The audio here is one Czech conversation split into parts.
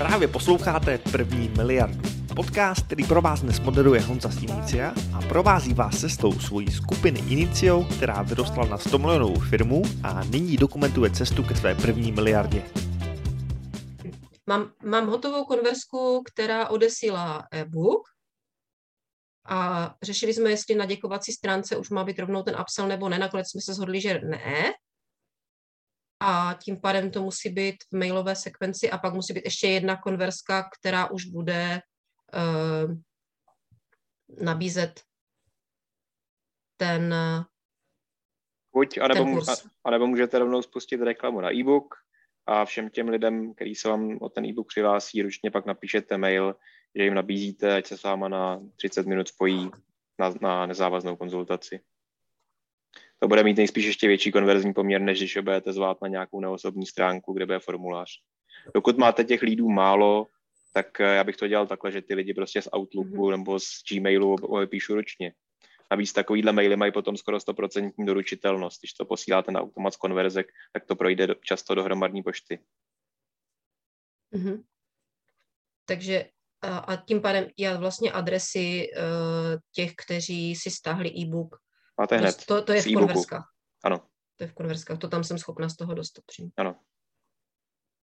Právě posloucháte První miliardu. Podcast, který pro vás dnes moderuje Honza z Inicia a provází vás cestou svojí skupiny Inicio, která vyrostla na 100 milionovou firmu a nyní dokumentuje cestu ke své první miliardě. Mám, mám hotovou konverzku, která odesílá e-book a řešili jsme, jestli na děkovací stránce už má být rovnou ten upsell nebo ne. Nakonec jsme se shodli, že ne. A tím pádem to musí být v mailové sekvenci a pak musí být ještě jedna konverska, která už bude uh, nabízet ten, Buď, anebo, ten kurz. anebo můžete rovnou spustit reklamu na e-book a všem těm lidem, kteří se vám o ten e-book přihlásí, ručně pak napíšete mail, že jim nabízíte, ať se s váma na 30 minut spojí na, na nezávaznou konzultaci. To bude mít nejspíš ještě větší konverzní poměr, než když ho budete zvát na nějakou neosobní stránku, kde bude formulář. Dokud máte těch lídů málo, tak eh, já bych to dělal takhle, že ty lidi prostě z Outlooku mm-hmm. nebo z Gmailu píšu ručně. Navíc takovýhle maily mají potom skoro 100% doručitelnost. Když to posíláte na automat z konverzek, tak to projde často do hromadní pošty. Mm-hmm. Takže a, a tím pádem já vlastně adresy uh, těch, kteří si stáhli e-book. Máte hned. To, to je v konverskách. Ano, To je v konverskách. To tam jsem schopna z toho dostat přímo. ano.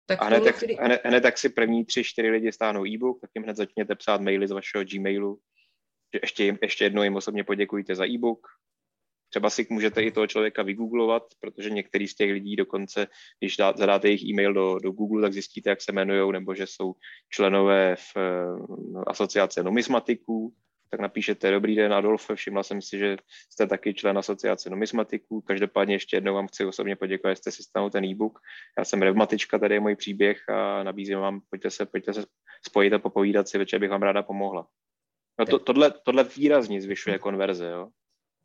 Tak A hned, tak, chvíli- hned, hned tak si první tři, čtyři lidi stáhnou e-book, tak jim hned začněte psát maily z vašeho Gmailu, že ještě, jim, ještě jednou jim osobně poděkujte za e-book. Třeba si můžete i toho člověka vygooglovat, protože některý z těch lidí dokonce, když dá, zadáte jejich e-mail do, do Google, tak zjistíte, jak se jmenují, nebo že jsou členové v eh, asociace numismatiků, tak napíšete Dobrý den, Adolfe, všimla jsem si, že jste taky člen asociace numismatiků. Každopádně ještě jednou vám chci osobně poděkovat, že jste si stáhnul ten e-book. Já jsem revmatička, tady je můj příběh a nabízím vám, pojďte se, pojďte se spojit a popovídat si, večer bych vám ráda pomohla. No to, tohle, tohle výrazně zvyšuje konverze, jo.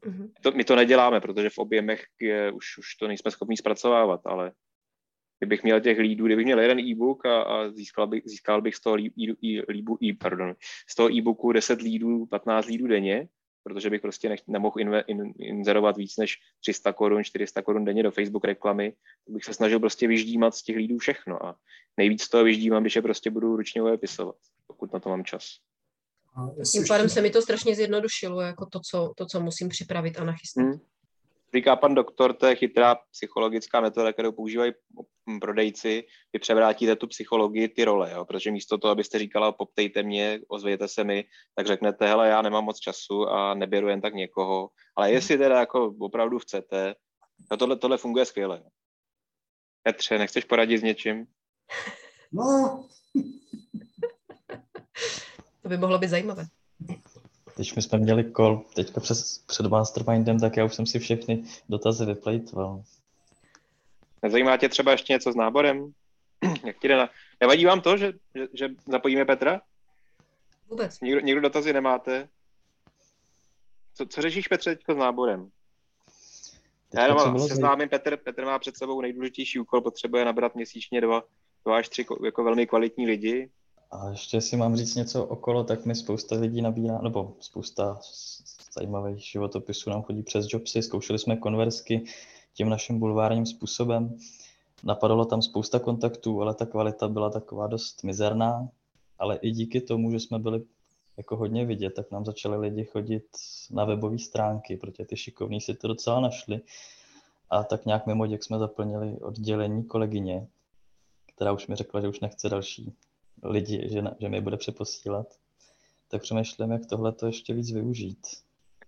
Mhm. To, my to neděláme, protože v objemech je, už, už to nejsme schopni zpracovávat, ale kdybych měl těch lídů, kdybych měl jeden e-book a, a získal, bych, získal bych z toho, lí, e, e, líbu, e, pardon, z toho e-booku 10 lídů, 15 lídů denně, protože bych prostě nech, nemohl inve, in, inzerovat víc než 300 korun, 400 korun denně do Facebook reklamy, tak bych se snažil prostě vyždímat z těch lídů všechno a nejvíc z toho vyždímám, když je prostě budu ručně odepisovat, pokud na to mám čas. A jestli Tím pádem se mi to strašně zjednodušilo, jako to, co, to, co musím připravit a nachystat. Hmm. Říká pan doktor, to je chytrá psychologická metoda, kterou používají prodejci. Vy převrátíte tu psychologii, ty role, jo? protože místo toho, abyste říkala, poptejte mě, ozvějte se mi, tak řeknete, hele, já nemám moc času a neběru jen tak někoho, ale jestli teda jako opravdu chcete, no tohle, tohle funguje skvěle. Petře, nechceš poradit s něčím? No, To by mohlo být zajímavé. Teď my jsme měli kol teďka přes, před Mastermindem, tak já už jsem si všechny dotazy vyplejtval. Nezajímá tě třeba ještě něco s náborem? Jak ti jde na... Nevadí vám to, že, že, že zapojíme Petra? Vůbec. Nikdo, nikdo dotazy nemáte? Co, co řešíš, Petře, teď s náborem? Já Teďka, co jenom seznámím, Petr, Petr má před sebou nejdůležitější úkol, potřebuje nabrat měsíčně dva, dva až tři ko- jako velmi kvalitní lidi. A ještě si mám říct něco okolo, tak mi spousta lidí nabírá, nebo spousta zajímavých životopisů nám chodí přes Jobsy, zkoušeli jsme konverzky tím naším bulvárním způsobem. Napadalo tam spousta kontaktů, ale ta kvalita byla taková dost mizerná, ale i díky tomu, že jsme byli jako hodně vidět, tak nám začali lidi chodit na webové stránky, protože ty šikovní si to docela našli. A tak nějak mimo děk jsme zaplnili oddělení kolegyně, která už mi řekla, že už nechce další lidi, že, ne, že mi bude přeposílat. Tak přemýšlím, jak tohle to ještě víc využít.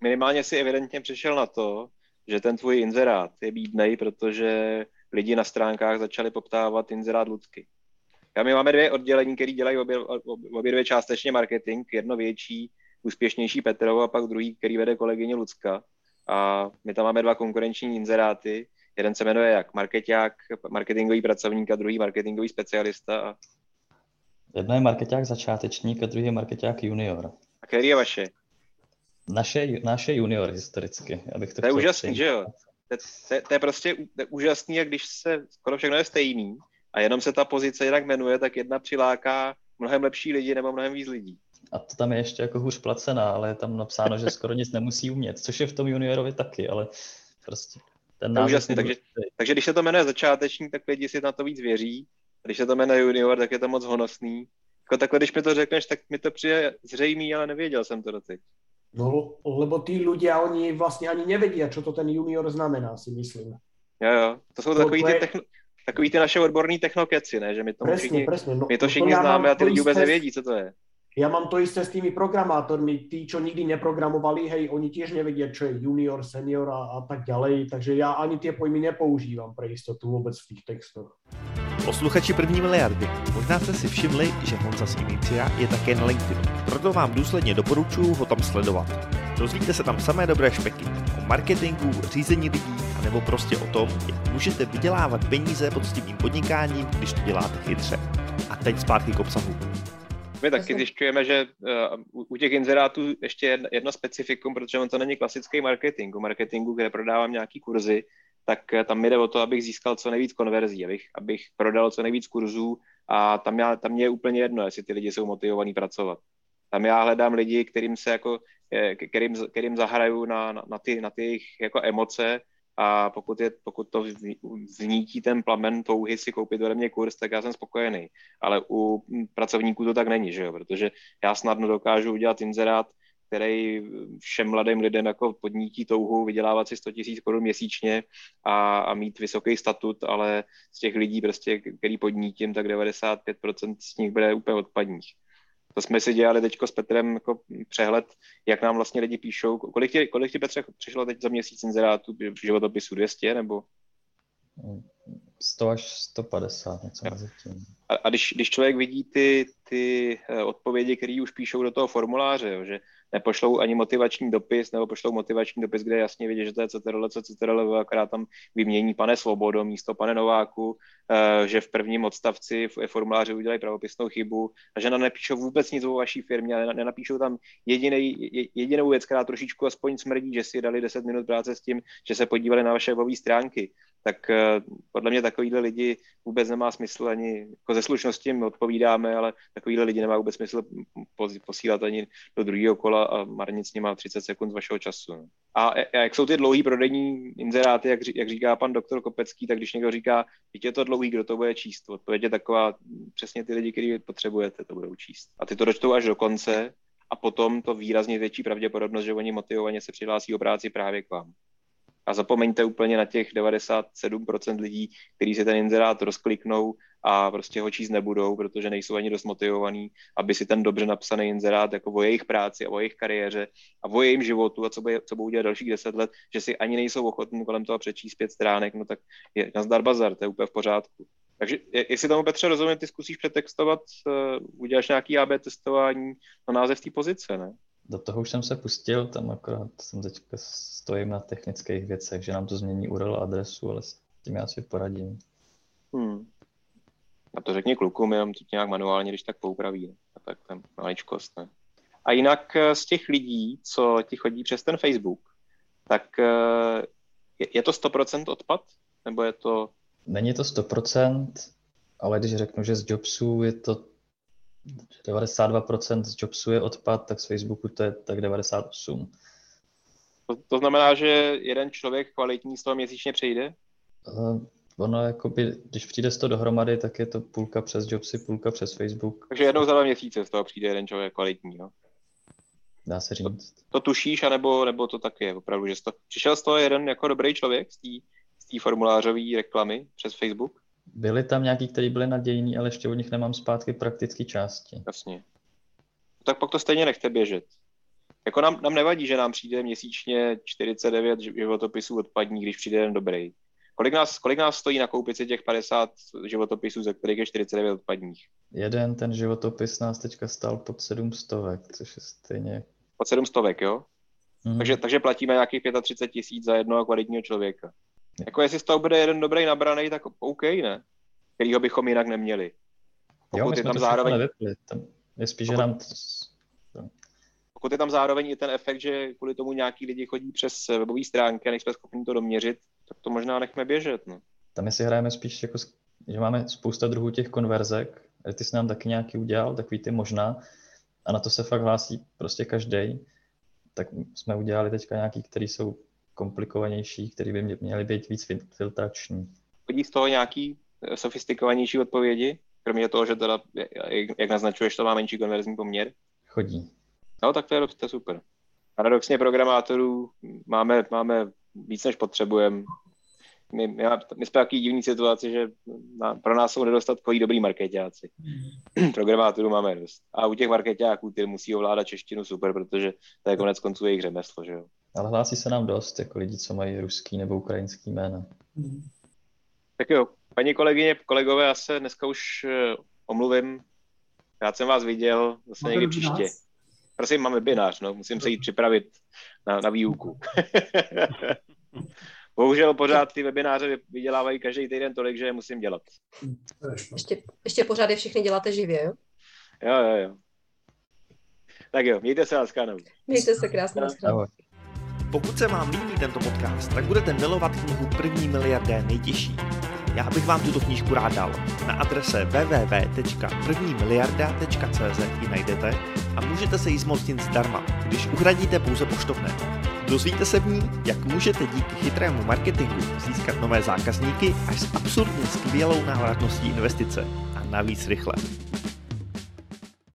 Minimálně si evidentně přišel na to, že ten tvůj inzerát je bídnej, protože lidi na stránkách začali poptávat inzerát Lucky. Já my máme dvě oddělení, které dělají obě, obě, obě dvě částečně marketing, jedno větší, úspěšnější Petrovo a pak druhý, který vede kolegyně Lucka. A my tam máme dva konkurenční inzeráty. Jeden se jmenuje jak marketák, marketingový pracovník a druhý marketingový specialista. A, Jedno je marketák začátečník a druhý je marketák junior. a který je vaše? Naše, naše junior historicky, abych to To je úžasný, přijít. že jo? To, to, to je prostě to je úžasný, jak když se skoro všechno je stejný a jenom se ta pozice jinak jmenuje, tak jedna přiláká mnohem lepší lidi nebo mnohem víc lidí. A to tam je ještě jako hůř placená, ale je tam napsáno, že skoro nic nemusí umět, což je v tom juniorovi taky, ale prostě ten název úžasný, takže-. Takže když se to jmenuje začáteční, tak lidi si na to víc věří Když se to jmenuje junior, tak je to moc honosný. Jako takhle, když mi to řekneš, tak mi to přijde zřejmý, ale nevěděl jsem to doteď. No, lebo tí ľudia, oni vlastne ani nevedia, čo to ten junior znamená, si myslím. Jo, jo. To jsou To- takový to ty, techno, takový ty naše odborní technokeci, ne? Že my to Presne, všichni, presne. No, my to no všichni ja známe a ty to lidi vůbec nevědí, co to je. Ja mám to isté s tými programátormi, tí, čo nikdy neprogramovali, hej, oni tiež nevedia, čo je junior, senior a, a tak ďalej, takže ja ani tie pojmy nepoužívam pre istotu vôbec v tých textoch. Posluchači první miliardy, možná jste si všimli, že Honza z Inicia je také na LinkedInu. Proto vám důsledně doporučuji ho tam sledovat. Dozvíte se tam samé dobré špeky o marketingu, řízení lidí, anebo prostě o tom, jak můžete vydělávat peníze poctivým podnikáním, když to děláte chytře. A teď zpátky k obsahu. My taky zjišťujeme, že uh, u- těch inzerátů ještě jedno specifikum, protože on to není klasický marketing. U marketingu, kde prodávám nějaký kurzy, tak eh, tam jde o to, abych získal co nejvíc konverzí, abych, abych prodal co nejvíc kurzů a tam, já, tam mě je úplně jedno, jestli ty lidi jsou motivovaní pracovat. Tam já hledám lidi, kterým se jako, eh, kterým, kterým zahraju na, na, na, ty, na ty jako emoce a pokud, je, pokud to vní- vnítí ten plamen touhy si koupit ode mě kurz, tak já jsem spokojený. Ale u mm, pracovníků to tak není, že jo? protože já snadno dokážu udělat inzerát, který všem mladým lidem jako podnítí touhu vydělávat si 100 000 korun měsíčně a, a mít vysoký statut, ale z těch lidí, prostě, který podnítím, tak 95% z nich bude úplně odpadních. To jsme si dělali teď s Petrem jako přehled, jak nám vlastně lidi píšou. Kolik ti, kolik ti Petře přišlo teď za měsíc inzerátů v životopisu 200 nebo? 100 až 150, něco mezi tím. A, a když, když člověk vidí ty, ty eh, odpovědi, které už píšou do toho formuláře, jo, že nepošlou ani motivační dopis, nebo pošlou motivační dopis, kde jasně vidí, že to je CTRL, co CTRL, akorát tam vymění pane Svobodo místo pane Nováku, eh, že v prvním odstavci v formuláři udělají pravopisnou chybu a že nepíšou vůbec nic o vaší firmě, ale nenapíšou tam jedinej, je- jedinou věc, která trošičku aspoň smrdí, že si dali 10 minut práce s tím, že se podívali na vaše webové stránky. Tak eh, podle mě takovýhle lidi vůbec nemá smysl ani, jako ze slušnosti jim odpovídáme, ale takovýhle lidi nemá vůbec smysl posílat ani do druhého kola a marnit s nima 30 sekund z vašeho času. no. A, a jak jsou ty dlouhý prodejní inzeráty, jak, jak říká pan doktor Kopecký, tak když někdo říká, teď je to dlouhý, kdo to bude číst? Odpověď je taková, přesně ty lidi, který potřebujete, to budou číst. A ty to dočtou až do konce a potom to výrazně větší pravděpodobnost, že oni motivovaně se přihlásí o práci právě k vám. A zapomeňte úplně na těch 97% lidí, kteří si ten inzerát rozkliknou a prostě ho číst nebudou, protože nejsou ani dost motivovaní, aby si ten dobře napsaný inzerát jako o jejich práci a o jejich kariéře a o jejím životu a co, bude, co budou dělat dalších deset let, že si ani nejsou ochotní kolem toho přečíst pět stránek, no tak je nazdar bazar, to je úplně v pořádku. Takže je- jestli tomu Petře rozumím, ty zkusíš přetextovat, uh, uděláš nějaký AB testování na název té pozice, ne? Do toho už jsem se pustil, tam akorát jsem teďka stojím na technických věcech, že nám to změní URL adresu, ale s tím já si poradím. Hmm. A to řekni klukům, jenom to nějak manuálně, když tak poupraví. A tak tam maličkost, ne? A jinak eh, z těch lidí, co ti chodí přes ten Facebook, tak eh, je, je to 100% odpad? Nebo je to... Není to 100%, ale když řeknu, že z Jobsu je to 92% z Jobsu je odpad, tak z Facebooku to je tak 98%. To, to znamená, že jeden člověk kvalitní z toho měsíčně přejde? Uh, ono jakoby, když přijde z toho dohromady, tak je to půlka přes Jobsy, půlka přes Facebook. Takže jednou za dva měsíce z toho přijde jeden člověk kvalitní, no? Dá se říct. To tušíš, anebo, nebo to taky je opravdu, že to... Přišel z toho jeden jako dobrý člověk z té formulářové reklamy přes Facebook? Byli tam nějaký, kteří byli nadějní, ale ještě od nich nemám zpátky praktické části. Jasně. Tak pak to stejně nechte běžet. Jako nám, nám nevadí, že nám přijde měsíčně 49 životopisů odpadní, když přijde jeden dobrý. Kolik nás, kolik nás stojí nakoupit si těch 50 životopisů, ze kterých je 49 odpadních? Jeden ten životopis nás teďka stál pod 700, což je stejně... Pod 700, jo? Mhm. Takže, takže platíme nějakých 35 tisíc za jednoho kvalitního člověka. Jako jestli z toho bude jeden dobrý nabraný, tak OK, ne? Kterýho bychom jinak neměli. jo, Pokud my je tam to zároveň... nevypli. Tam je spíš, že Pokud- nám... pokud je tam zároveň i ten efekt, že kvůli tomu nějaký lidi chodí přes webové stránky a nejsme schopni to doměřit, tak to možná nechme běžet. No. Tam my si hrajeme spíš jako, že máme spousta druhů těch konverzek, ty jsi nám taky nějaký udělal, takový ty možná, a na to se fakt hlásí prostě každý. Tak jsme udělali teďka nějaký, který jsou komplikovanější, který by mě- měly být víc fil- filtrační. Chodí z toho nějaký sofistikovanější odpovědi? Kromě toho, že teda, jak naznačuješ, to má menší konverzní poměr? Chodí. No, tak to je, to je super. Paradoxně programátorů máme, máme víc, než potřebujeme. My, my, my jsme takový divný situaci, že na, pro nás jsou nedostatkoví dobrý marketáci. Hmm. Programátorů máme dost. A u těch marketáků ty musí ovládat češtinu super, protože to je konec konců jejich řemeslo, že jo. Ale hlásí se nám dost, jako lidi, co mají ruský nebo ukrajinský jména. Hmm. Tak jo, paní kolegyně, kolegové, já se dneska už uh, omluvím. Já jsem vás viděl zase někdy příště. Prosím, mám webinář, no, musím se jít připravit na, na výuku. Bohužel pořád ty webináře vydělávají každý týden tolik, že je musím dělat. Ještě, ještě pořád je všechny děláte živě, jo? Jo, jo, jo. Tak jo, mějte se, Askano. Mějte se krásně, Pokud se vám líbí tento podcast, tak budete milovat knihu První miliardé nejtěžší. Já bych vám tuto knížku rád dal. Na adrese www.prvnimiliarda.cz ji najdete a můžete se jí zmocnit zdarma, když uhradíte pouze poštovné. Dozvíte se v ní, jak můžete díky chytrému marketingu získat nové zákazníky až s absurdně skvělou návratností investice a navíc rychle.